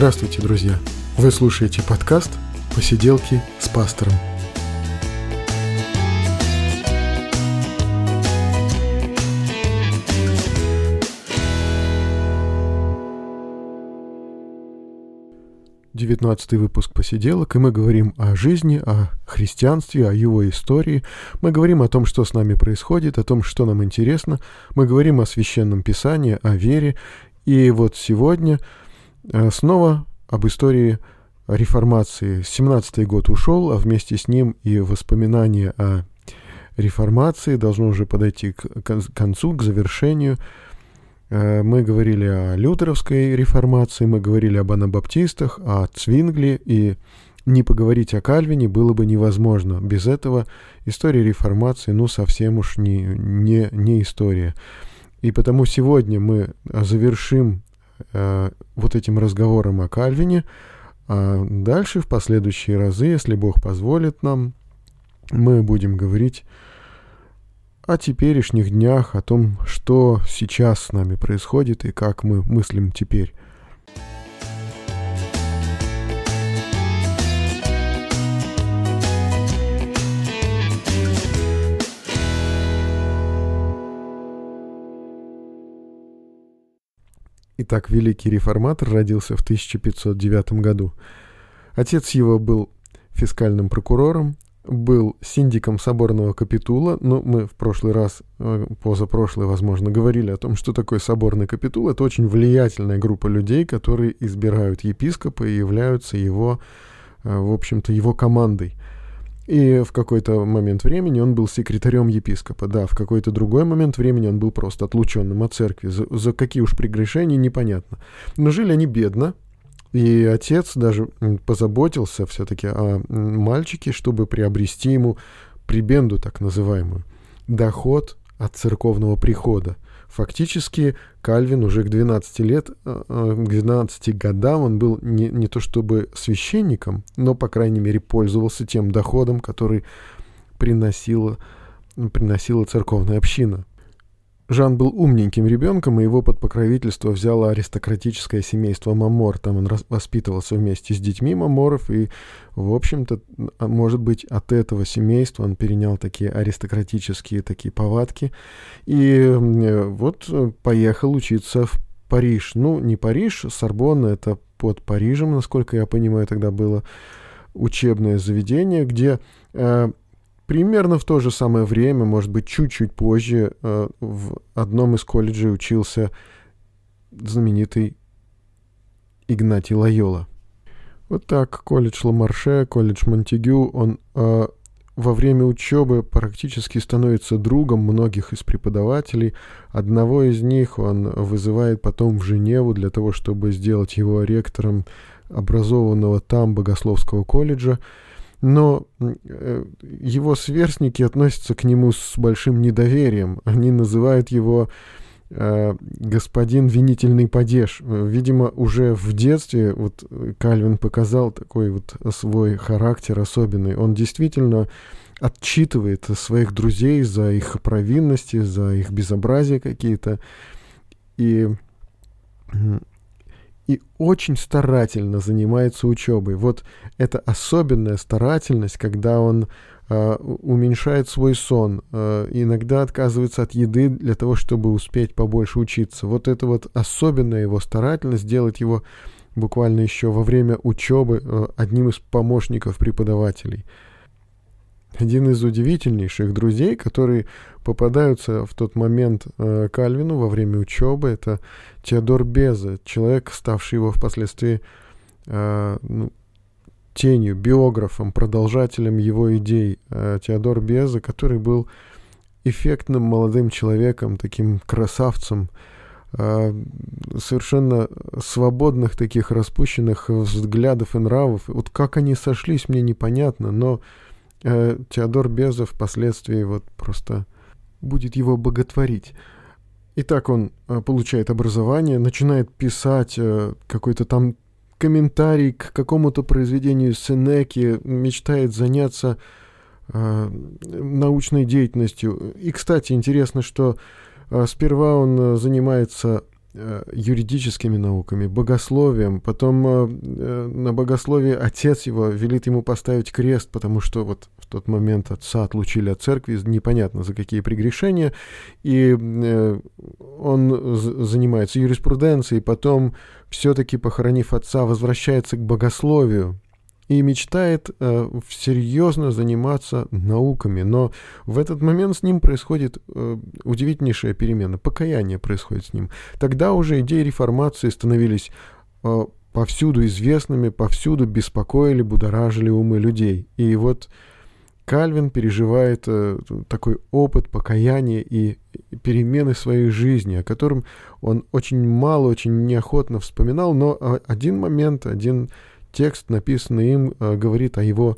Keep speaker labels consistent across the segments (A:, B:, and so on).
A: Здравствуйте, друзья! Вы слушаете подкаст «Посиделки с пастором». Девятнадцатый выпуск посиделок, и мы говорим о жизни, о христианстве, о его истории. Мы говорим о том, что с нами происходит, о том, что нам интересно. Мы говорим о священном писании, о вере. И вот сегодня снова об истории реформации. 17-й год ушел, а вместе с ним и воспоминания о реформации должно уже подойти к концу, к завершению. Э, мы говорили о лютеровской реформации, мы говорили об анабаптистах, о Цвингли, и не поговорить о Кальвине было бы невозможно. Без этого история реформации, ну, совсем уж не, не, не история. И потому сегодня мы завершим э, вот этим разговором о Кальвине, а дальше в последующие разы, если Бог позволит нам, мы будем говорить о теперешних днях, о том, что сейчас с нами происходит и как мы мыслим теперь. Итак, великий реформатор родился в 1509 году. Отец его был фискальным прокурором, был синдиком соборного капитула, но мы в прошлый раз, э, позапрошлый, возможно, говорили о том, что такое соборный капитул. Это очень влиятельная группа людей, которые избирают епископа и являются его, э, в общем-то, его командой. И в какой-то момент времени он был секретарем епископа. Да, в какой-то другой момент времени он был просто отлученным от церкви. За, за какие уж прегрешения, непонятно. Но жили они бедно. И отец даже позаботился все-таки о мальчике, чтобы приобрести ему прибенду, так называемую, доход от церковного прихода – Фактически Кальвин уже к 12 лет, э, э, к 12 годам он был не, не то чтобы священником, но, по крайней мере, пользовался тем доходом, который приносила, приносила церковная община. Жан был умненьким ребенком, и его под покровительство взяло аристократическое семейство Мамор. Там он воспитывался вместе с детьми Маморов, и, в общем-то, а, может быть, от этого семейства он перенял такие аристократические такие повадки. И вот поехал учиться в Париж. Ну, не Париж, Сорбонна, это под Парижем, насколько я понимаю, тогда было учебное заведение, где э, Примерно в то же самое время, может быть, чуть-чуть позже, э, в одном из колледжей учился знаменитый Игнатий Лайола. Вот так, колледж Ламарше, колледж Монтегю, он э, во время учебы практически становится другом многих из преподавателей. Одного из них он вызывает потом в Женеву для того, чтобы сделать его ректором образованного там богословского колледжа но э, его сверстники относятся к нему с большим недоверием. Они называют его э, господин винительный падеж. Видимо, уже в детстве вот Кальвин показал такой вот свой характер особенный. Он действительно отчитывает своих друзей за их провинности, за их безобразия какие-то. И и очень старательно занимается учебой. Вот это особенная старательность, когда он э, уменьшает свой сон, э, иногда отказывается от еды для того, чтобы успеть побольше учиться. Вот это вот особенная его старательность делает его буквально еще во время учебы э, одним из помощников преподавателей один из удивительнейших друзей, которые попадаются в тот момент э, Кальвину во время учебы, это Теодор Беза, человек, ставший его впоследствии э, ну, тенью, биографом, продолжателем его идей. Э, Теодор Беза, который был эффектным молодым человеком, таким красавцем, э, совершенно свободных таких распущенных взглядов и нравов. Вот как они сошлись, мне непонятно, но Теодор Безов впоследствии вот просто будет его боготворить. Итак, он э, получает образование, начинает писать э, какой-то там комментарий к какому-то произведению Сенеки, мечтает заняться э, научной деятельностью. И, кстати, интересно, что э, сперва он э, занимается э, юридическими науками, богословием. Потом э, э, на богословии отец его велит ему поставить крест, потому что вот в тот момент отца отлучили от церкви, непонятно за какие прегрешения, и э, он занимается юриспруденцией, потом все-таки, похоронив отца, возвращается к богословию, и мечтает э, серьезно заниматься науками. Но в этот момент с ним происходит э, удивительнейшая перемена. Покаяние происходит с ним. Тогда уже идеи реформации становились э, повсюду известными, повсюду беспокоили, будоражили умы людей. И вот Кальвин переживает э, такой опыт покаяния и перемены своей жизни, о котором он очень мало, очень неохотно вспоминал, но э, один момент, один Текст, написанный им, э, говорит о его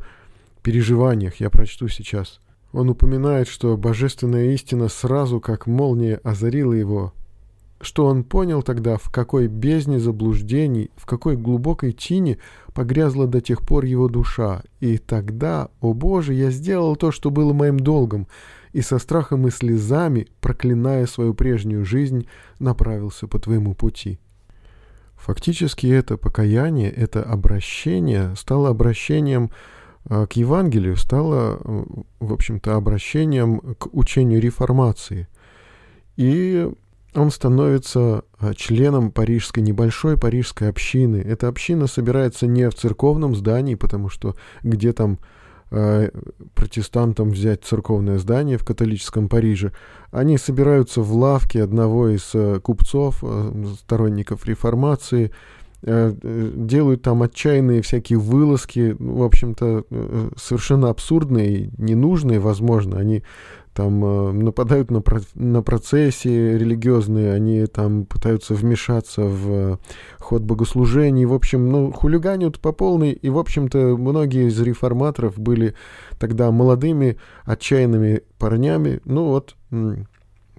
A: переживаниях. Я прочту сейчас. Он упоминает, что божественная истина сразу, как молния, озарила его, что он понял тогда, в какой бездне заблуждений, в какой глубокой тине погрязла до тех пор его душа. И тогда, о Боже, я сделал то, что было моим долгом, и со страхом и слезами, проклиная свою прежнюю жизнь, направился по твоему пути. Фактически это покаяние, это обращение стало обращением э, к Евангелию, стало, э, в общем-то, обращением к учению реформации. И он становится э, членом парижской, небольшой парижской общины. Эта община собирается не в церковном здании, потому что где там протестантам взять церковное здание в католическом Париже, они собираются в лавке одного из э, купцов, э, сторонников реформации, делают там отчаянные всякие вылазки, ну, в общем-то, совершенно абсурдные, ненужные, возможно. Они там э, нападают на, про, на процесси религиозные, они там пытаются вмешаться в э, ход богослужений, в общем, ну, хулиганят по полной, и, в общем-то, многие из реформаторов были тогда молодыми, отчаянными парнями, ну вот,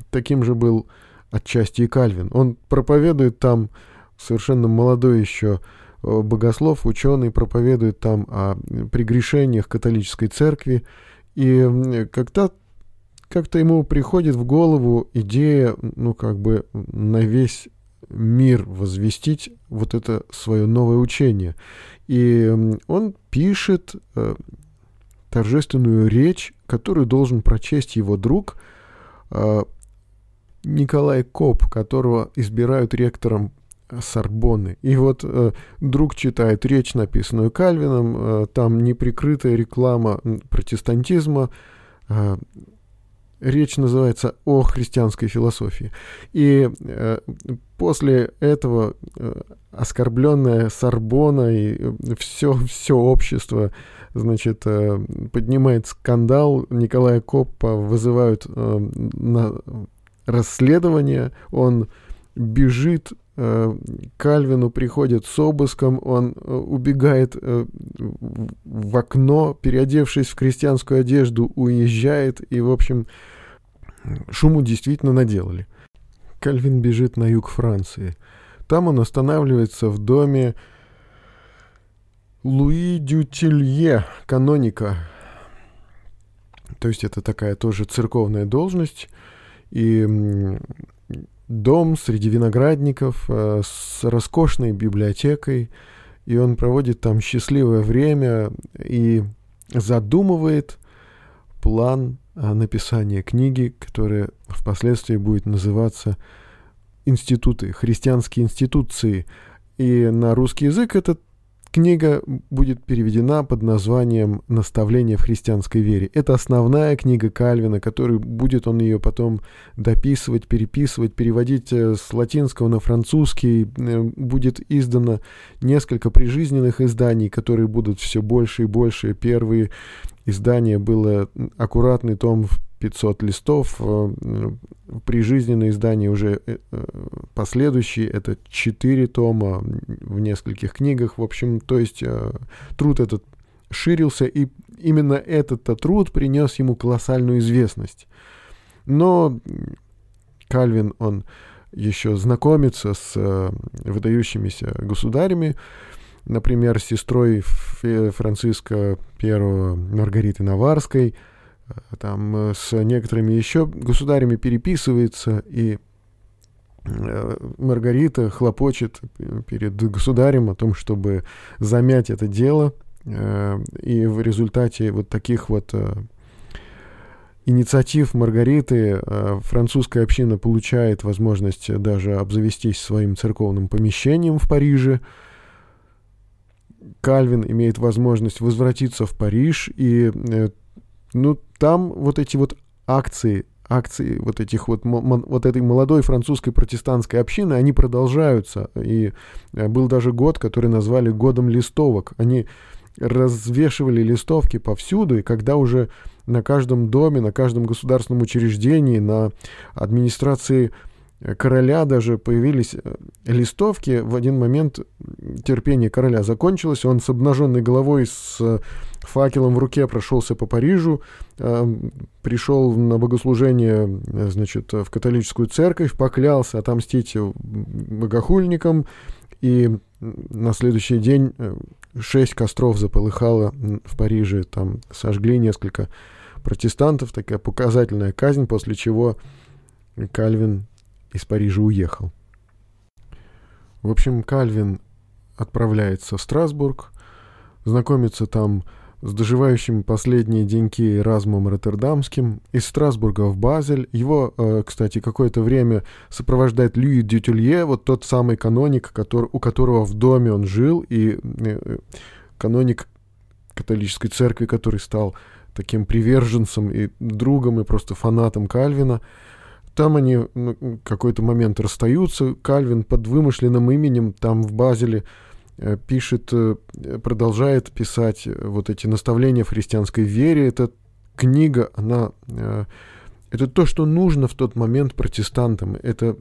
A: таким же был отчасти и Кальвин. Он проповедует там, совершенно молодой еще э, богослов, ученый, проповедует там о прегрешениях католической церкви, и когда как-то ему приходит в голову идея, ну, как бы на весь мир возвестить вот это свое новое учение. И он пишет э, торжественную речь, которую должен прочесть его друг э, Николай Коп, которого избирают ректором Сорбонны. И вот э, друг читает речь, написанную Кальвином, э, там неприкрытая реклама протестантизма, э, Речь называется «О христианской философии». И э, после этого э, оскорбленная Сорбона и все, э, все общество значит, э, поднимает скандал. Николая Коппа вызывают э, на расследование. Он бежит Э, Кальвину приходит с обыском, он э, убегает э, в окно, переодевшись в крестьянскую одежду, уезжает, и, в общем, шуму действительно наделали. Кальвин бежит на юг Франции. Там он останавливается в доме Луи Дютилье, каноника. То есть это такая тоже церковная должность. И дом среди виноградников э, с роскошной библиотекой, и он проводит там счастливое время и задумывает план написания книги, которая впоследствии будет называться «Институты», «Христианские институции». И на русский язык этот Книга будет переведена под названием «Наставление в христианской вере». Это основная книга Кальвина, которую будет он ее потом дописывать, переписывать, переводить э, с латинского на французский. Э, будет издано несколько прижизненных изданий, которые будут все больше и больше. Первые издания было аккуратный том в 500 листов. Э, Прижизненные издания уже э, э, последующие, это 4 тома в нескольких книгах. В общем, то есть труд этот ширился, и именно этот труд принес ему колоссальную известность. Но Кальвин, он еще знакомится с выдающимися государями, например, с сестрой Франциска I Маргариты Наварской – там э, с некоторыми еще государями переписывается, и Маргарита хлопочет перед государем о том, чтобы замять это дело, и в результате вот таких вот инициатив Маргариты французская община получает возможность даже обзавестись своим церковным помещением в Париже. Кальвин имеет возможность возвратиться в Париж, и ну, там вот эти вот акции акции вот этих вот, вот этой молодой французской протестантской общины, они продолжаются. И э, был даже год, который назвали годом листовок. Они развешивали листовки повсюду, и когда уже на каждом доме, на каждом государственном учреждении, на администрации короля даже появились э, листовки. В один момент терпение короля закончилось, он с обнаженной головой, с факелом в руке прошелся по Парижу, э, пришел на богослужение, э, значит, в католическую церковь, поклялся отомстить богохульникам, и на следующий день шесть костров заполыхало в Париже, там сожгли несколько протестантов, такая показательная казнь, после чего Кальвин из Парижа уехал. В общем, Кальвин отправляется в Страсбург, знакомится там с доживающим последние деньки Эразмом Роттердамским, из Страсбурга в Базель. Его, э, кстати, какое-то время сопровождает Льюи Дютюлье, вот тот самый каноник, который, у которого в доме он жил, и э, каноник католической церкви, который стал таким приверженцем и другом, и просто фанатом Кальвина. Там они ну, какой-то момент расстаются. Кальвин под вымышленным именем там в Базеле пишет, э, продолжает писать вот эти наставления в христианской вере. Эта книга, она... Э, это то, что нужно в тот момент протестантам. Это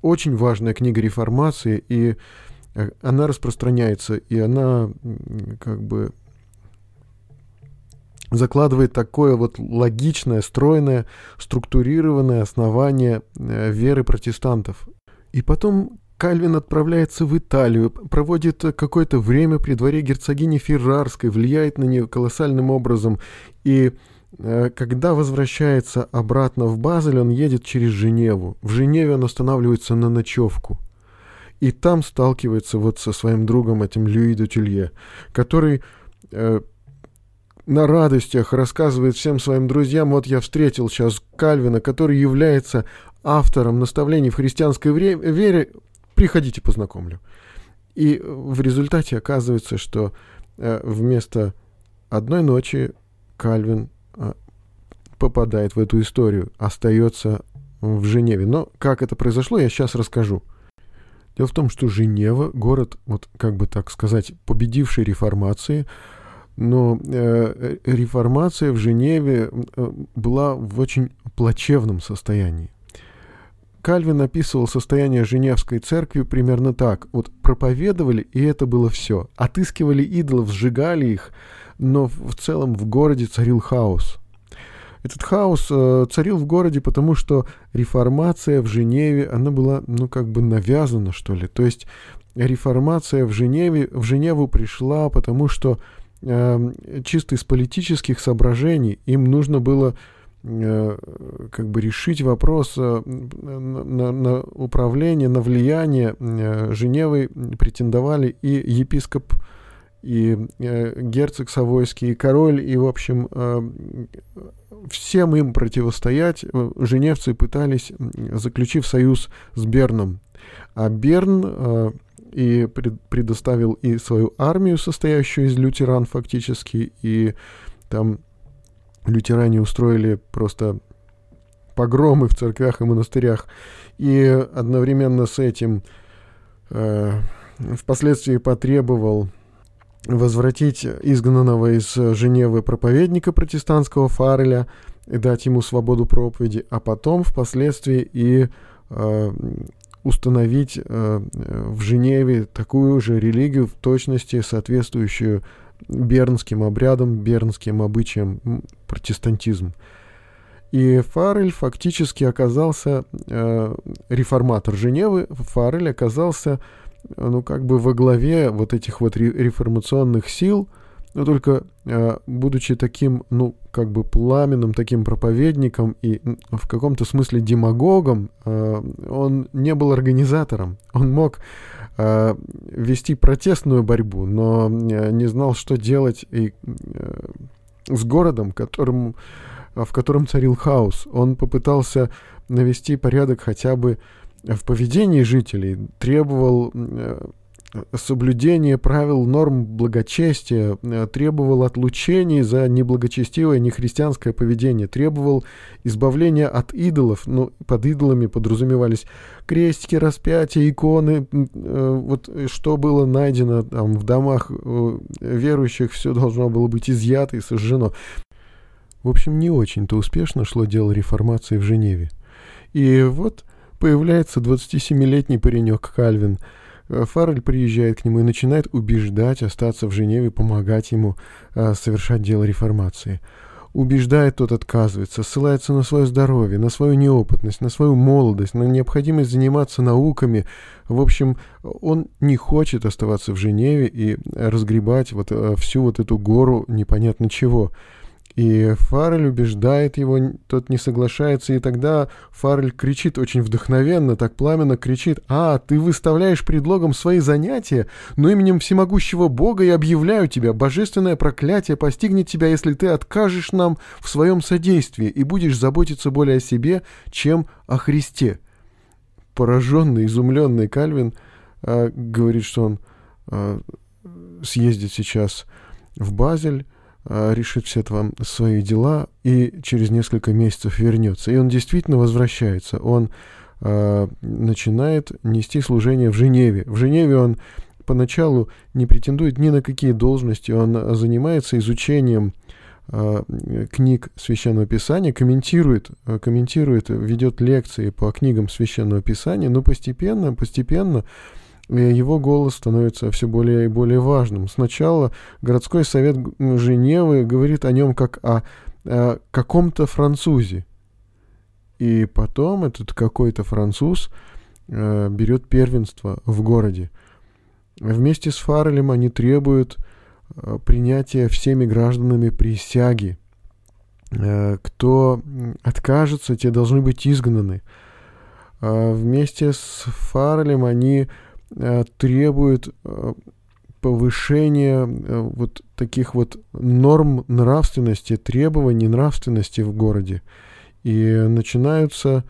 A: очень важная книга реформации, и она распространяется, и она как бы закладывает такое вот логичное, стройное, структурированное основание э, веры протестантов. И потом Кальвин отправляется в Италию, проводит какое-то время при дворе герцогини Феррарской, влияет на нее колоссальным образом. И э, когда возвращается обратно в Базель, он едет через Женеву. В Женеве он останавливается на ночевку. И там сталкивается вот со своим другом, этим Люи де Тюлье, который э, на радостях рассказывает всем своим друзьям, вот я встретил сейчас Кальвина, который является автором наставлений в христианской вере, приходите познакомлю. И в результате оказывается, что э, вместо одной ночи Кальвин э, попадает в эту историю, остается в Женеве. Но как это произошло, я сейчас расскажу. Дело в том, что Женева, город, вот как бы так сказать, победивший реформации, но э, реформация в Женеве э, была в очень плачевном состоянии. Кальвин описывал состояние Женевской церкви примерно так. Вот проповедовали, и это было все. Отыскивали идолов, сжигали их, но в целом в городе царил хаос. Этот хаос э, царил в городе, потому что реформация в Женеве, она была, ну, как бы навязана, что ли. То есть реформация в Женеве, в Женеву пришла, потому что Эм, чисто из политических соображений им нужно было э, как бы решить вопрос э, на, на управление, на влияние э, Женевы претендовали и епископ, и герцог Савойский, и король, и, в общем, всем им противостоять женевцы пытались, заключив союз с Берном. А Берн и пред, предоставил и свою армию, состоящую из лютеран фактически, и там лютеране устроили просто погромы в церквях и монастырях. И одновременно с этим э, впоследствии потребовал возвратить изгнанного из Женевы проповедника протестантского Фареля и дать ему свободу проповеди, а потом впоследствии и э, установить э, в Женеве такую же религию в точности соответствующую бернским обрядам, бернским обычаям протестантизм. И Фарель фактически оказался, э, реформатор Женевы, Фарель оказался, ну, как бы во главе вот этих вот реформационных сил, но только э, будучи таким, ну, как бы пламенным таким проповедником и в каком-то смысле демагогом, э, он не был организатором. Он мог э, вести протестную борьбу, но э, не знал, что делать и э, с городом, которым, в котором царил хаос. Он попытался навести порядок хотя бы в поведении жителей, требовал соблюдение правил норм благочестия, э, требовал отлучений за неблагочестивое нехристианское поведение, требовал избавления от идолов, ну, под идолами подразумевались крестики, распятия, иконы, э, вот что было найдено там в домах э, верующих, все должно было быть изъято и сожжено. В общем, не очень-то успешно шло дело реформации в Женеве. И вот появляется 27-летний паренек Кальвин – Э, Фаррель приезжает к нему и начинает убеждать остаться в Женеве, помогать ему э, совершать дело реформации. Убеждает, тот отказывается, ссылается на свое здоровье, на свою неопытность, на свою молодость, на необходимость заниматься науками. В общем, он не хочет оставаться в Женеве и разгребать вот э, всю вот эту гору непонятно чего. И Фаррель убеждает его, тот не соглашается, и тогда Фаррель кричит очень вдохновенно, так пламенно кричит, «А, ты выставляешь предлогом свои занятия, но именем всемогущего Бога я объявляю тебя, божественное проклятие постигнет тебя, если ты откажешь нам в своем содействии и будешь заботиться более о себе, чем о Христе». Пораженный, изумленный Кальвин э, говорит, что он э, съездит сейчас в Базель, решит все там свои дела и через несколько месяцев вернется. И он действительно возвращается. Он э, начинает нести служение в Женеве. В Женеве он поначалу не претендует ни на какие должности, он занимается изучением э, книг Священного Писания, комментирует, комментирует, ведет лекции по книгам Священного Писания, но постепенно, постепенно его голос становится все более и более важным. Сначала городской совет Женевы говорит о нем как о, о каком-то французе. И потом этот какой-то француз э, берет первенство в городе. Вместе с Фаррелем они требуют э, принятия всеми гражданами присяги. Э, кто откажется, те должны быть изгнаны. Э, вместе с Фаррелем они Э, требует э, повышения э, вот таких вот норм нравственности, требований нравственности в городе. И начинаются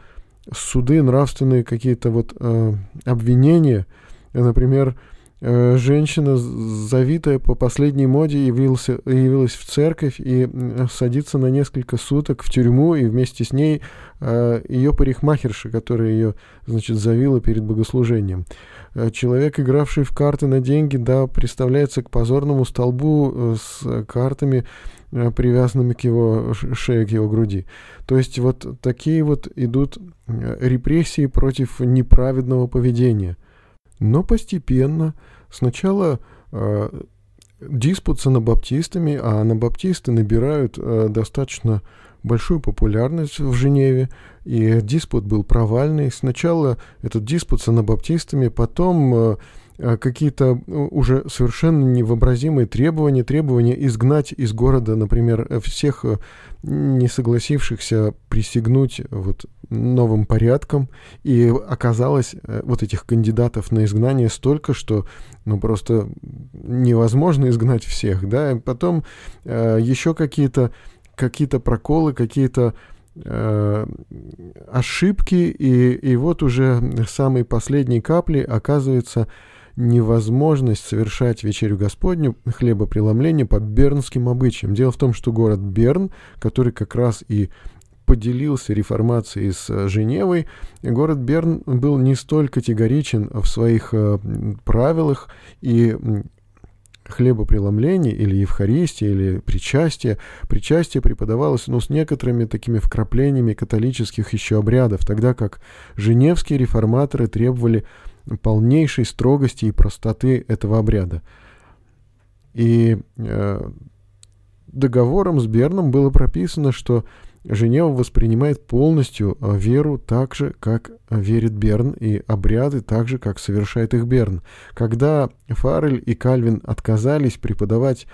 A: суды, нравственные какие-то вот э, обвинения. Например, э, женщина, завитая по последней моде, явился, явилась в церковь и садится на несколько суток в тюрьму, и вместе с ней э, ее парикмахерша, которая ее, значит, завила перед богослужением. Э, человек, игравший в карты на деньги, да, представляется к позорному столбу э, с картами, э, привязанными к его шее, к его груди. То есть вот такие вот идут репрессии против неправедного поведения. Но постепенно сначала э, диспут с анабаптистами, а анабаптисты набирают э, достаточно большую популярность в Женеве, и диспут был провальный. Сначала этот диспут с анабаптистами, потом э, э какие-то э, уже совершенно невообразимые требования, требования изгнать из города, например, всех э, не согласившихся присягнуть вот новым порядком, и оказалось вот этих кандидатов на изгнание столько, что ну просто невозможно изгнать всех, да, и потом э, еще какие-то какие-то проколы, какие-то э, ошибки, и, и вот уже самой последней каплей оказывается невозможность совершать вечерю Господню, хлебопреломление по бернским обычаям. Дело в том, что город Берн, который как раз и поделился реформацией с Женевой, город Берн был не столь категоричен в своих э, правилах и хлебопреломление или Евхаристия, или причастие. Причастие преподавалось ну, с некоторыми такими вкраплениями католических еще обрядов, тогда как женевские реформаторы требовали полнейшей строгости и простоты этого обряда. И э, договором с Берном было прописано, что Женева воспринимает полностью э, веру так же, как верит Берн, и обряды так же, как совершает их Берн. Когда Фарель и Кальвин отказались преподавать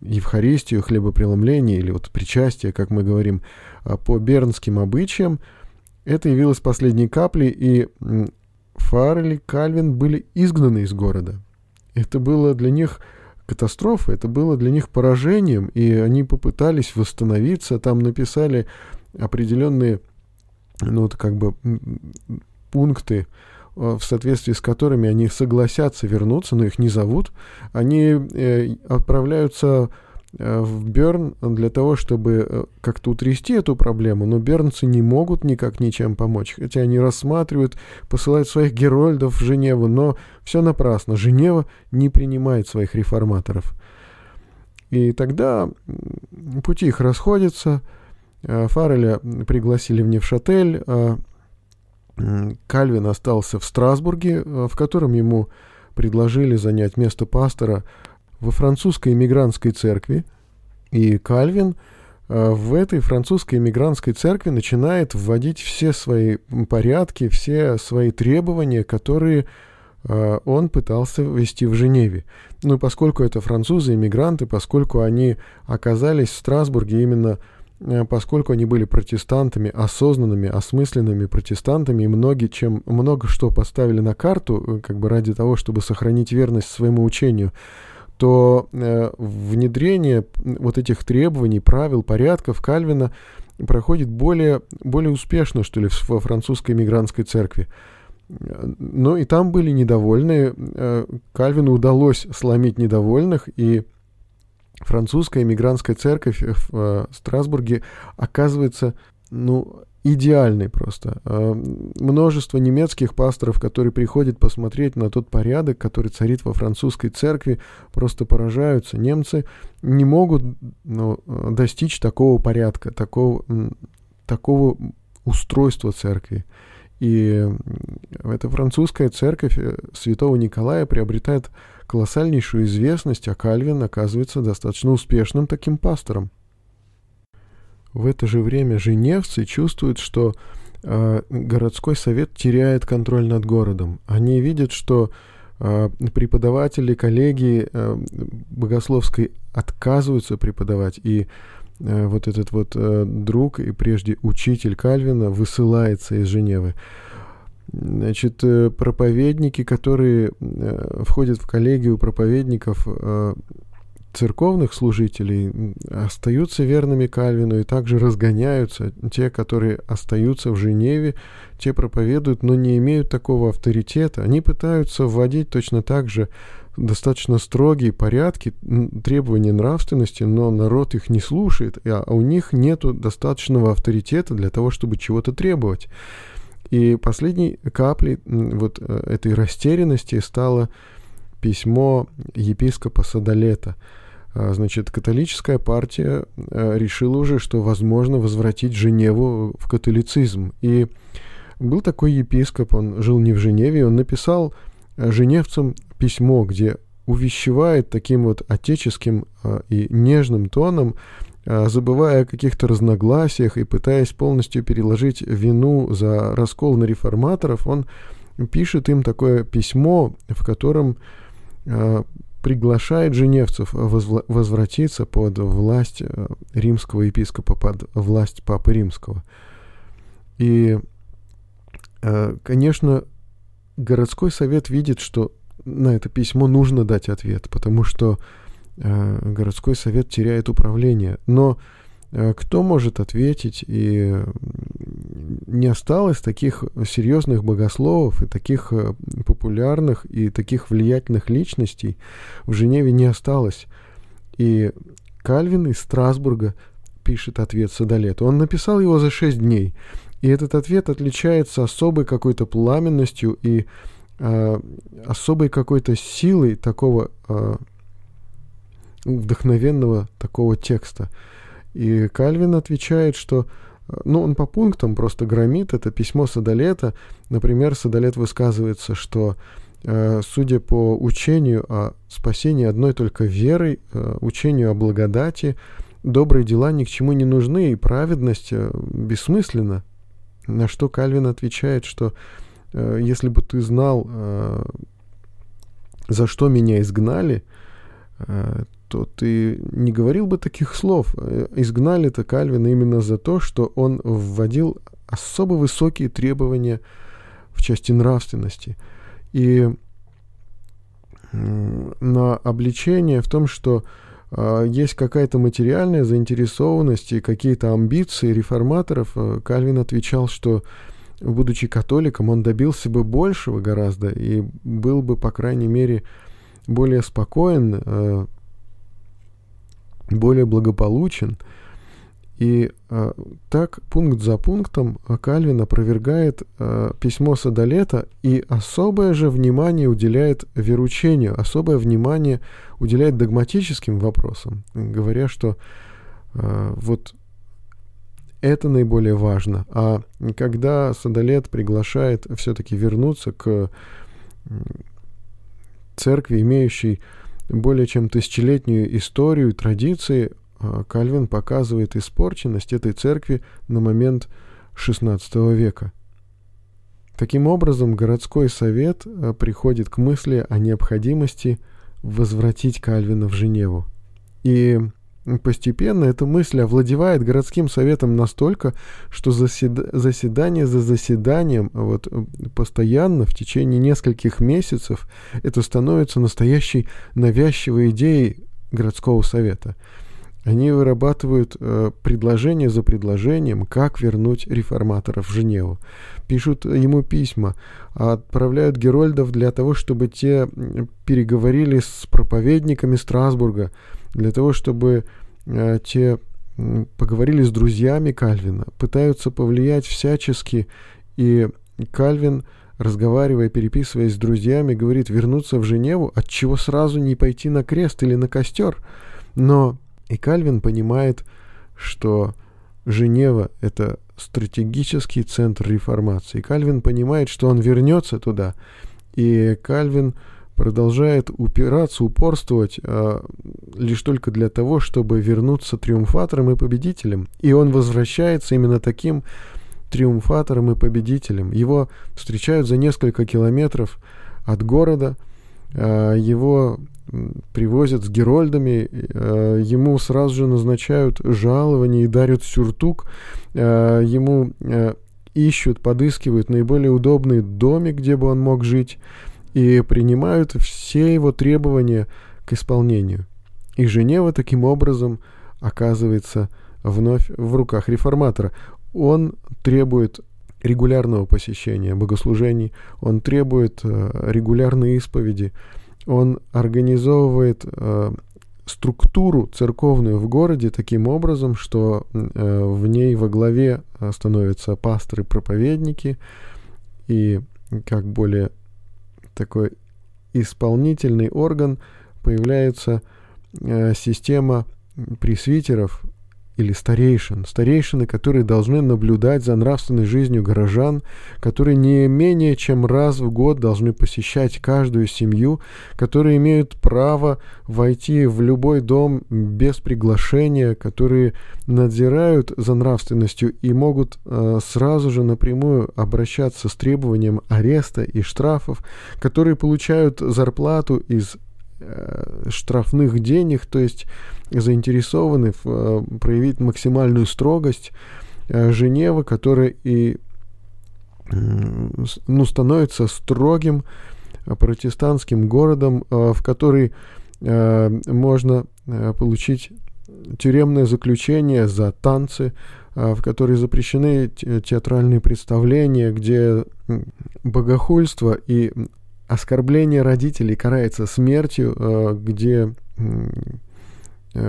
A: Евхаристию, хлебопреломление или вот причастие, как мы говорим, по бернским обычаям, это явилось последней каплей, и Фаррель и Кальвин были изгнаны из города. Это было для них катастрофа, это было для них поражением, и они попытались восстановиться, там написали определенные, ну, вот как бы пункты, э, в соответствии с которыми они согласятся вернуться, но их не зовут, они э, отправляются в Берн для того, чтобы э, как-то утрясти эту проблему, но бернцы не могут никак ничем помочь. Хотя они рассматривают, посылают своих герольдов в Женеву, но все напрасно. Женева не принимает своих реформаторов. И тогда пути их расходятся. Э, Фареля пригласили в Невшатель. Кальвин остался в Страсбурге, в котором ему предложили занять место пастора во французской иммигрантской церкви, и Кальвин э, в этой французской иммигрантской церкви начинает вводить все свои порядки, все свои требования, которые э, он пытался ввести в Женеве. Ну, поскольку это французы, иммигранты, поскольку они оказались в Страсбурге именно э, поскольку они были протестантами, осознанными, осмысленными протестантами, и многие, чем, много что поставили на карту, как бы ради того, чтобы сохранить верность своему учению, то э, внедрение вот этих требований, правил, порядков Кальвина проходит более, более успешно, что ли, во французской мигрантской церкви. Но и там были недовольные. Э, Кальвину удалось сломить недовольных, и французская мигрантская церковь в э, Страсбурге оказывается, ну, идеальный просто. А, множество немецких пасторов, которые приходят посмотреть на тот порядок, который царит во французской церкви, просто поражаются. Немцы не могут ну, достичь такого порядка, такого, такого устройства церкви. И эта французская церковь э, святого Николая приобретает колоссальнейшую известность, а Кальвин оказывается достаточно успешным таким пастором. В это же время женевцы чувствуют, что э, городской совет теряет контроль над городом. Они видят, что э, преподаватели, коллеги э, богословской отказываются преподавать, и э, вот этот вот э, друг и прежде учитель Кальвина высылается из Женевы. Значит, э, проповедники, которые э, входят в коллегию проповедников, э, церковных служителей остаются верными Кальвину и также разгоняются. Те, которые остаются в Женеве, те проповедуют, но не имеют такого авторитета. Они пытаются вводить точно так же достаточно строгие порядки, требования нравственности, но народ их не слушает, а у них нет достаточного авторитета для того, чтобы чего-то требовать. И последней каплей вот э, этой растерянности стало письмо епископа Садолета – а, значит, католическая партия а, решила уже, что возможно возвратить Женеву в католицизм. И был такой епископ, он жил не в Женеве, он написал а, женевцам письмо, где увещевает таким вот отеческим и нежным тоном, забывая о каких-то разногласиях и пытаясь полностью переложить вину за раскол на реформаторов, он пишет им такое письмо, в котором приглашает женевцев возвратиться под власть э, римского епископа, под власть Папы Римского. И, э, конечно, городской совет видит, что на это письмо нужно дать ответ, потому что э, городской совет теряет управление. Но кто может ответить? И не осталось таких серьезных богословов и таких э, популярных и таких влиятельных личностей в Женеве не осталось. И Кальвин из Страсбурга пишет ответ Садолету. Он написал его за шесть дней. И этот ответ отличается особой какой-то пламенностью и э, особой какой-то силой такого э, вдохновенного такого текста. И Кальвин отвечает, что ну, он по пунктам просто громит это письмо Садолета. Например, Садолет высказывается, что э, судя по учению о спасении одной только верой, э, учению о благодати, добрые дела ни к чему не нужны, и праведность э, бессмысленна. На что Кальвин отвечает, что если бы ты знал, за что меня изгнали, то ты не говорил бы таких слов. Изгнали-то Кальвина именно за то, что он вводил особо высокие требования в части нравственности. И на обличение в том, что э, есть какая-то материальная заинтересованность и какие-то амбиции реформаторов, э, Кальвин отвечал, что будучи католиком, он добился бы большего гораздо и был бы, по крайней мере, более спокоен, э, более благополучен. И э, так, пункт за пунктом, Кальвин опровергает э, письмо Садолета и особое же внимание уделяет веручению, особое внимание уделяет догматическим вопросам, говоря, что э, вот это наиболее важно. А когда Садолет приглашает все-таки вернуться к церкви, имеющей более чем тысячелетнюю историю и традиции, а, Кальвин показывает испорченность этой церкви на момент XVI века. Таким образом, городской совет а, приходит к мысли о необходимости возвратить Кальвина в Женеву. И постепенно эта мысль овладевает городским советом настолько, что заседа заседание за заседанием, вот постоянно в течение нескольких месяцев, это становится настоящей навязчивой идеей городского совета – они вырабатывают э, предложение за предложением, как вернуть реформаторов в Женеву. Пишут ему письма, отправляют герольдов для того, чтобы те переговорили с проповедниками Страсбурга, для того, чтобы э, те поговорили с друзьями Кальвина, пытаются повлиять всячески, и Кальвин, разговаривая, переписываясь с друзьями, говорит вернуться в Женеву, от чего сразу не пойти на крест или на костер. Но и Кальвин понимает, что Женева — это стратегический центр реформации. Кальвин понимает, что он вернется туда, и Кальвин продолжает упираться, упорствовать э, лишь только для того, чтобы вернуться триумфатором и победителем. И он возвращается именно таким триумфатором и победителем. Его встречают за несколько километров от города, э, его привозят с герольдами, э, ему сразу же назначают жалование и дарят сюртук, э, ему э, ищут, подыскивают наиболее удобный домик, где бы он мог жить, и принимают все его требования к исполнению. И Женева таким образом оказывается вновь в руках реформатора. Он требует регулярного посещения богослужений, он требует регулярной исповеди, он организовывает э, структуру церковную в городе таким образом, что э, в ней во главе становятся пасторы-проповедники и как более такой исполнительный орган появляется э, система пресвитеров или старейшин. Старейшины, которые должны наблюдать за нравственной жизнью горожан, которые не менее чем раз в год должны посещать каждую семью, которые имеют право войти в любой дом без приглашения, которые надзирают за нравственностью и могут э, сразу же напрямую обращаться с требованием ареста и штрафов, которые получают зарплату из э, штрафных денег, то есть заинтересованы в, э, проявить максимальную строгость э, Женевы, которая и ну, становится строгим э, протестантским городом, в который можно получить тюремное заключение за танцы, в который запрещены театральные представления, где богохульство и оскорбление родителей карается смертью, где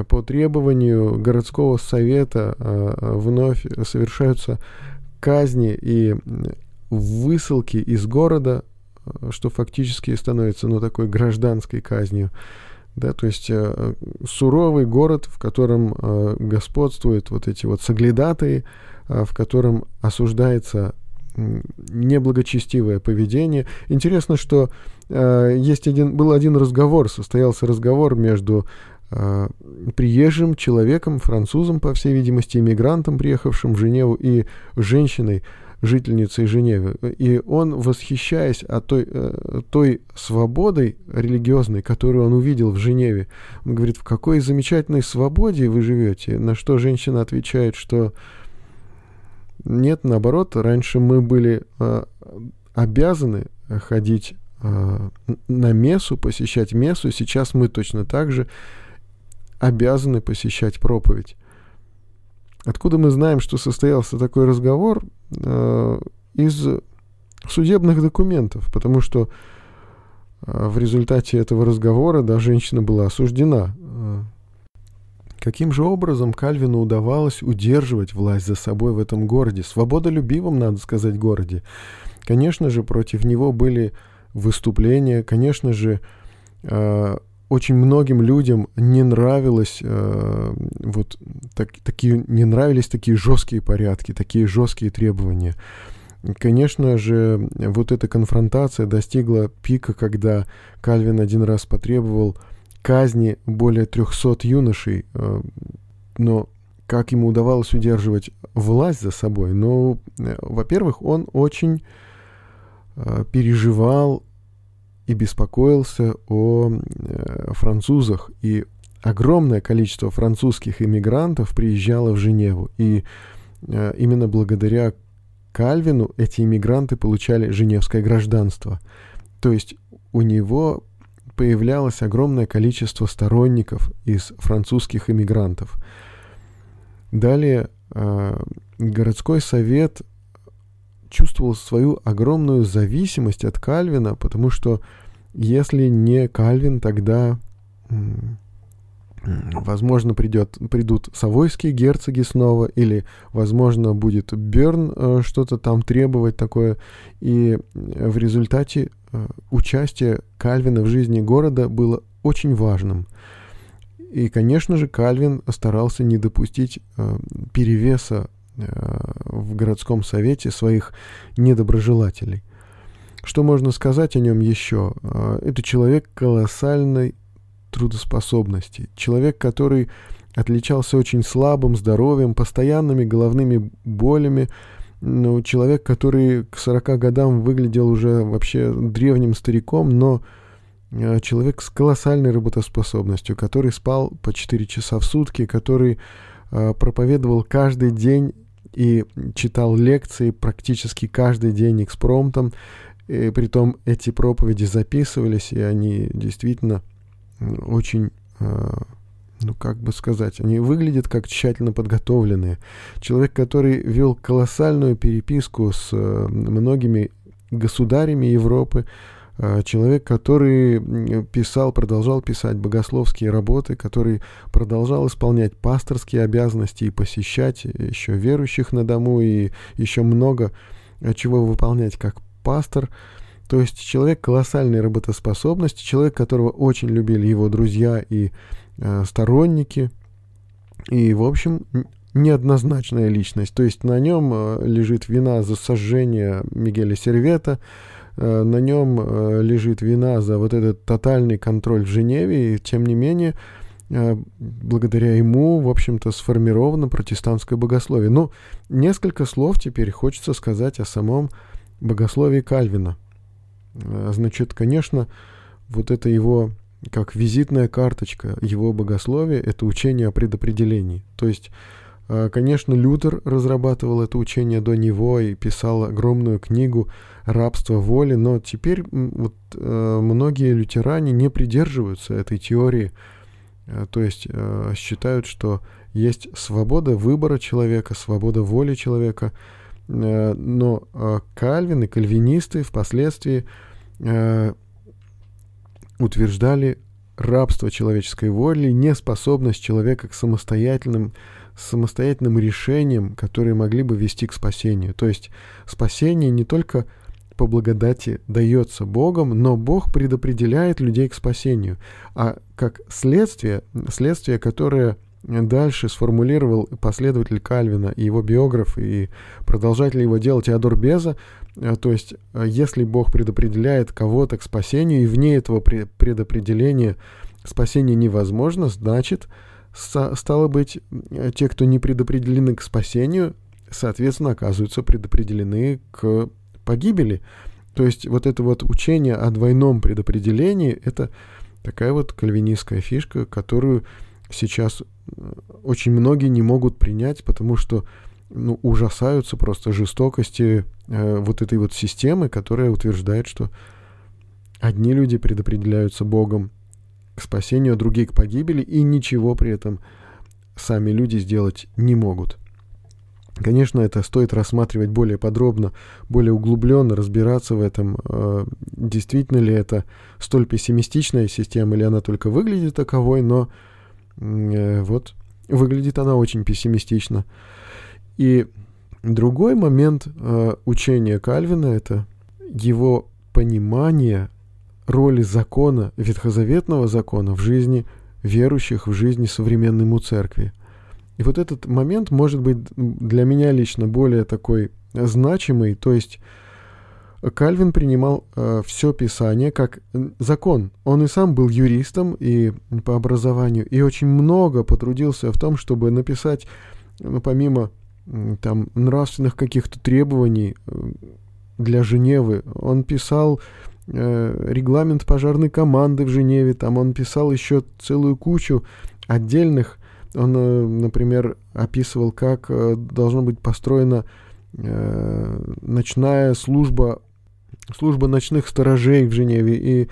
A: по требованию городского совета э, э, вновь совершаются казни и высылки из города, что фактически становится ну, такой гражданской казнью. Да, то есть э, суровый город, в котором э, господствуют вот эти вот соглядатые, э, в котором осуждается неблагочестивое поведение. Интересно, что э, есть один, был один разговор, состоялся разговор между э, приезжим человеком, французом, по всей видимости, иммигрантом, приехавшим в Женеву, и женщиной, жительницей Женевы. И он, восхищаясь о той, э, той свободой религиозной, которую он увидел в Женеве, он говорит, в какой замечательной свободе вы живете. На что женщина отвечает, что нет, наоборот, раньше мы были э, обязаны ходить на мессу, посещать мессу, сейчас мы точно так же обязаны посещать проповедь. Откуда мы знаем, что состоялся такой разговор? Э, из судебных документов, потому что э, в результате этого разговора, да, женщина была осуждена. Э, каким же образом Кальвину удавалось удерживать власть за собой в этом городе, свободолюбивом, надо сказать, городе? Конечно же, против него были выступления, конечно же, очень многим людям не нравилось э, вот так, такие не нравились такие жесткие порядки, такие жесткие требования. Конечно же, вот эта конфронтация достигла пика, когда Кальвин один раз потребовал казни более 300 юношей, э, но как ему удавалось удерживать власть за собой? Ну, э, во-первых, он очень э, переживал и беспокоился о э, французах. И огромное количество французских иммигрантов приезжало в Женеву. И э, именно благодаря Кальвину эти иммигранты получали женевское гражданство. То есть у него появлялось огромное количество сторонников из французских иммигрантов. Далее э, городской совет чувствовал свою огромную зависимость от Кальвина, потому что если не Кальвин, тогда, возможно, придет, придут савойские герцоги снова, или, возможно, будет Берн э, что-то там требовать такое. И в результате э, участие Кальвина в жизни города было очень важным. И, конечно же, Кальвин старался не допустить э, перевеса в городском совете своих недоброжелателей. Что можно сказать о нем еще? А, это человек колоссальной трудоспособности. Человек, который отличался очень слабым здоровьем, постоянными головными болями. Ну, человек, который к 40 годам выглядел уже вообще древним стариком, но а, человек с колоссальной работоспособностью, который спал по 4 часа в сутки, который э, проповедовал каждый день и читал лекции практически каждый день экспромтом, и притом эти проповеди записывались, и они действительно очень, а, ну как бы сказать, они выглядят как тщательно подготовленные. Человек, который вел колоссальную переписку с э, многими государями Европы, человек, который писал, продолжал писать богословские работы, который продолжал исполнять пасторские обязанности и посещать еще верующих на дому и еще много э, чего выполнять как пастор, то есть человек колоссальной работоспособности, человек, которого очень любили его друзья и э, сторонники, и, в общем, неоднозначная личность. То есть на нем э, лежит вина за сожжение Мигеля Сервета, э, на нем э, лежит вина за вот этот тотальный контроль в Женеве, и тем не менее, э, благодаря ему, в общем-то, сформировано протестантское богословие. Ну, несколько слов теперь хочется сказать о самом богословии Кальвина. Э, значит, конечно, вот это его как визитная карточка его богословия, это учение о предопределении. То есть, э, конечно, Лютер разрабатывал это учение до него и писал огромную книгу «Рабство воли», но теперь вот э, многие лютеране не придерживаются этой теории, то есть считают, что есть свобода выбора человека, свобода воли человека – Э, но э, Кальвин и кальвинисты впоследствии э, утверждали рабство человеческой воли, неспособность человека к самостоятельным, самостоятельным решениям, которые могли бы вести к спасению. То есть спасение не только по благодати дается Богом, но Бог предопределяет людей к спасению. А как следствие, следствие, которое дальше сформулировал последователь Кальвина и его биограф и продолжатель его дела Теодор Беза, э, то есть э, если Бог предопределяет кого-то к спасению, и вне этого предопределения спасение невозможно, значит, стало быть, э, те, кто не предопределены к спасению, соответственно, оказываются предопределены к погибели. То есть вот это вот учение о двойном предопределении – это такая вот кальвинистская фишка, которую сейчас э, очень многие не могут принять, потому что ну, ужасаются просто жестокости э, вот этой вот системы, которая утверждает, что одни люди предопределяются Богом спасению, другие к погибели, и ничего при этом сами люди сделать не могут. Конечно, это стоит рассматривать более подробно, более углубленно, разбираться в этом, э, действительно ли это столь пессимистичная система, или она только выглядит таковой, но э, вот выглядит она очень пессимистично. И другой момент э, учения Кальвина — это его понимание роли закона, ветхозаветного закона в жизни верующих, в жизни современной ему церкви. И вот этот момент может быть для меня лично более такой значимый, то есть Кальвин принимал э, все Писание как закон. Он и сам был юристом и по образованию, и очень много потрудился в том, чтобы написать, ну, помимо там нравственных каких-то требований э, для Женевы, он писал э, регламент пожарной команды в Женеве, там он писал еще целую кучу отдельных он, э, например, описывал, как э, должна быть построена ночная служба, служба ночных сторожей в Женеве, и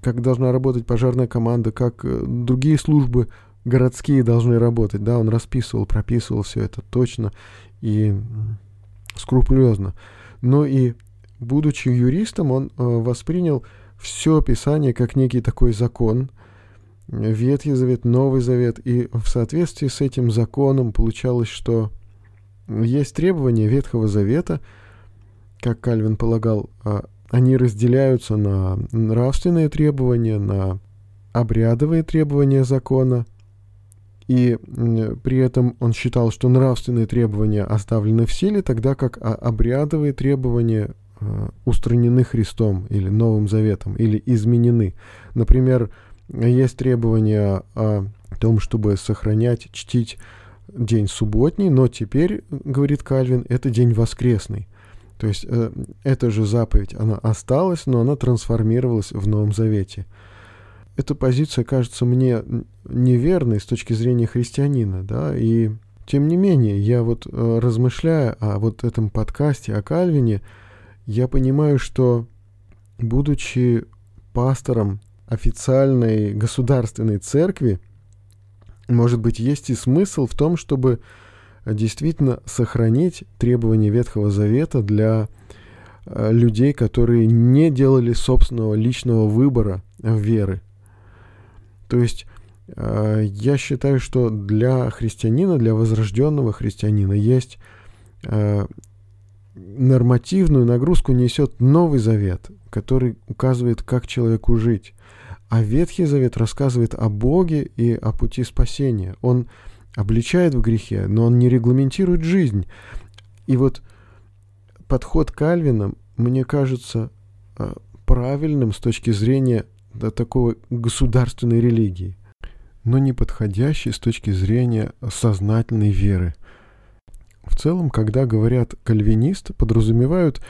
A: как должна работать пожарная команда, как другие службы городские должны работать. Да, он расписывал, прописывал все это точно и скрупулезно. Но и будучи юристом, он воспринял все Писание как некий такой закон – Ветхий Завет, Новый Завет. И в соответствии с этим законом получалось, что есть требования Ветхого Завета, как Кальвин полагал, а, они разделяются на нравственные требования, на обрядовые требования закона, и при этом он считал, что нравственные требования оставлены в силе, тогда как а, обрядовые требования устранены Христом или Новым Заветом, или изменены. Например, есть требования о том, чтобы сохранять, чтить день субботний, но теперь, говорит Кальвин, это день воскресный. То есть э, эта же заповедь, она осталась, но она трансформировалась в Новом Завете. Эта позиция кажется мне неверной с точки зрения христианина, да, и тем не менее, я вот э, размышляя о вот этом подкасте, о Кальвине, я понимаю, что, будучи пастором официальной государственной церкви, может быть, есть и смысл в том, чтобы действительно сохранить требования Ветхого Завета для э, людей, которые не делали собственного личного выбора веры. То есть э, я считаю, что для христианина, для возрожденного христианина есть э, нормативную нагрузку несет Новый Завет, который указывает, как человеку жить. А Ветхий Завет рассказывает о Боге и о пути спасения. Он обличает в грехе, но он не регламентирует жизнь. И вот подход Кальвина, мне кажется, э, правильным с точки зрения такого государственной религии, но не подходящий с точки зрения сознательной веры. В целом, когда говорят кальвинист, подразумевают,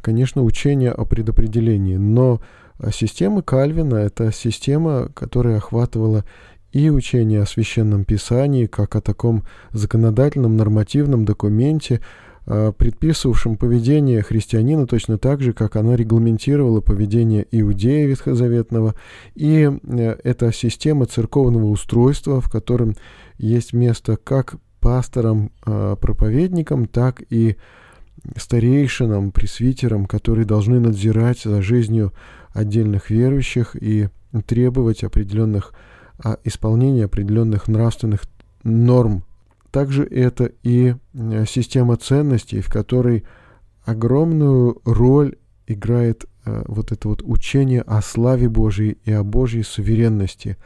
A: конечно, учение о предопределении, но а система Кальвина — это система, которая охватывала и учение о священном писании, как о таком законодательном нормативном документе, а, предписывавшем поведение христианина точно так же, как она регламентировала поведение иудея ветхозаветного. И э, это система церковного устройства, в котором есть место как пасторам, а, проповедникам, так и старейшинам, пресвитерам, которые должны надзирать за жизнью отдельных верующих и требовать определенных а, исполнения определенных нравственных норм. Также это и э, система ценностей, в которой огромную роль играет а, вот это вот учение о славе Божьей и о Божьей суверенности.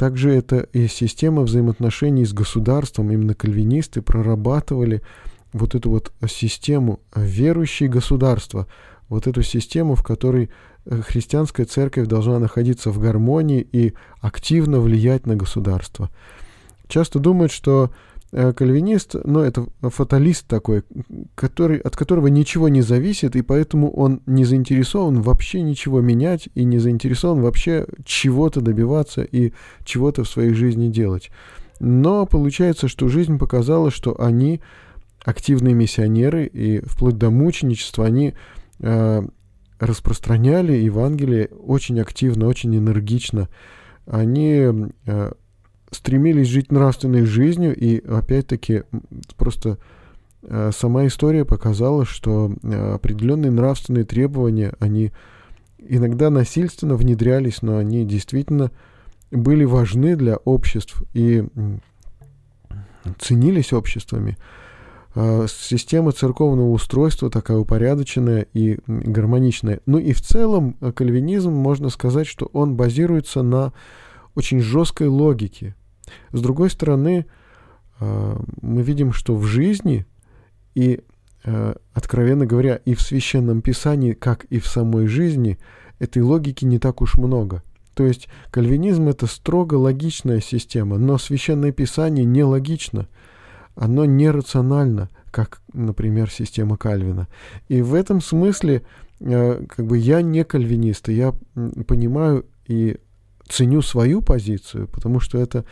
A: Также это и система взаимоотношений с государством. Именно кальвинисты прорабатывали вот эту вот систему верующей государства, вот эту систему, в которой э, христианская церковь должна находиться в гармонии и активно влиять на государство. Часто думают, что э, кальвинист, но это фаталист такой, который, от которого ничего не зависит, и поэтому он не заинтересован вообще ничего менять и не заинтересован вообще чего-то добиваться и чего-то в своей жизни делать. Но получается, что жизнь показала, что они активные миссионеры, и вплоть до мученичества они э, распространяли Евангелие очень активно, очень энергично. Они э, стремились жить нравственной жизнью, и опять-таки просто э, сама история показала, что э, определенные нравственные требования, они иногда насильственно внедрялись, но они действительно были важны для обществ и ценились обществами. Э, система церковного устройства такая упорядоченная и гармоничная. Ну и в целом кальвинизм, можно сказать, что он базируется на очень жесткой логике. С другой стороны, э, мы видим, что в жизни и, э, откровенно говоря, и в священном писании, как и в самой жизни, этой логики не так уж много. То есть кальвинизм это строго логичная система, но священное писание не логично, оно нерационально, как, например, система Кальвина. И в этом смысле э, как бы я не кальвинист, и я понимаю и ценю свою позицию, потому что это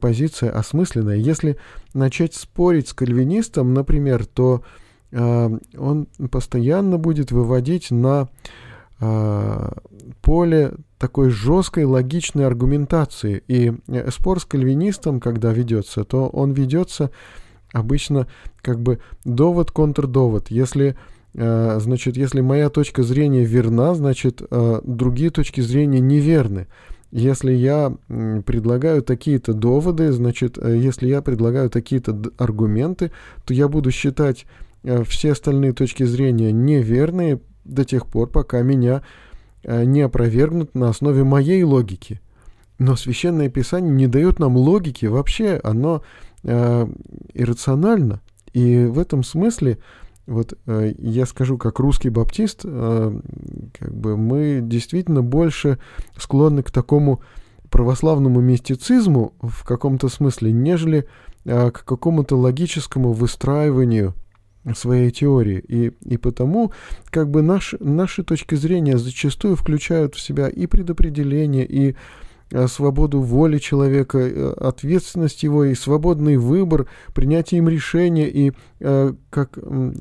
A: позиция осмысленная. Если начать спорить с кальвинистом, например, то э, он постоянно будет выводить на э, поле такой жесткой логичной аргументации. И э, спор с кальвинистом, когда ведется, то он ведется обычно как бы довод-контрдовод. Если э, значит, если моя точка зрения верна, значит, э, другие точки зрения неверны. Если я предлагаю такие-то доводы, значит, э, если я предлагаю такие-то аргументы, то я буду считать э, все остальные точки зрения неверные до тех пор, пока меня э, не опровергнут на основе моей логики. Но священное писание не дает нам логики вообще, оно э, иррационально. И в этом смысле вот э, я скажу, как русский баптист, э, как бы мы действительно больше склонны к такому православному мистицизму в каком-то смысле, нежели э, к какому-то логическому выстраиванию своей теории. И, и потому как бы наш, наши точки зрения зачастую включают в себя и предопределение, и свободу воли человека, э, ответственность его и свободный выбор, принятие им решения и, э, как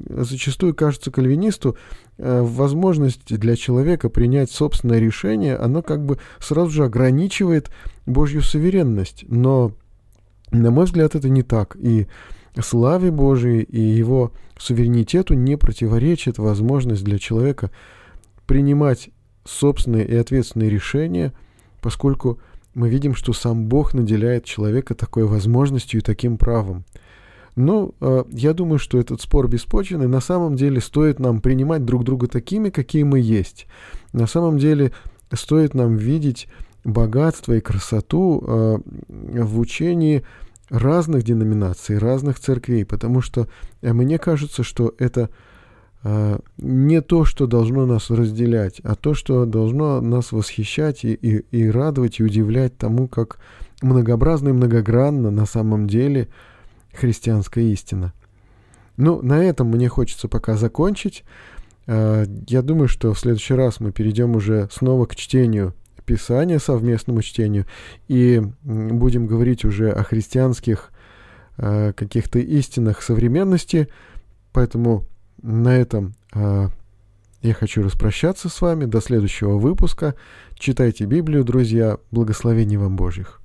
A: зачастую кажется кальвинисту, возможность для человека принять собственное решение, оно как бы сразу же ограничивает Божью суверенность. Но, на мой взгляд, это не так. И славе Божией и его суверенитету не противоречит возможность для человека принимать собственные и ответственные решения – поскольку мы видим, что сам Бог наделяет человека такой возможностью и таким правом. Но э, я думаю, что этот спор беспочвенный. На самом деле стоит нам принимать друг друга такими, какие мы есть. На самом деле стоит нам видеть богатство и красоту э, в учении разных деноминаций, разных церквей, потому что э, мне кажется, что это не то, что должно нас разделять, а то, что должно нас восхищать и, и, и радовать, и удивлять тому, как многообразно и многогранно на самом деле христианская истина. Ну, на этом мне хочется пока закончить. А, я думаю, что в следующий раз мы перейдем уже снова к чтению Писания, совместному чтению, и будем говорить уже о христианских а, каких-то истинах современности. Поэтому на этом э, я хочу распрощаться с вами. До следующего выпуска. Читайте Библию, друзья. Благословений вам Божьих.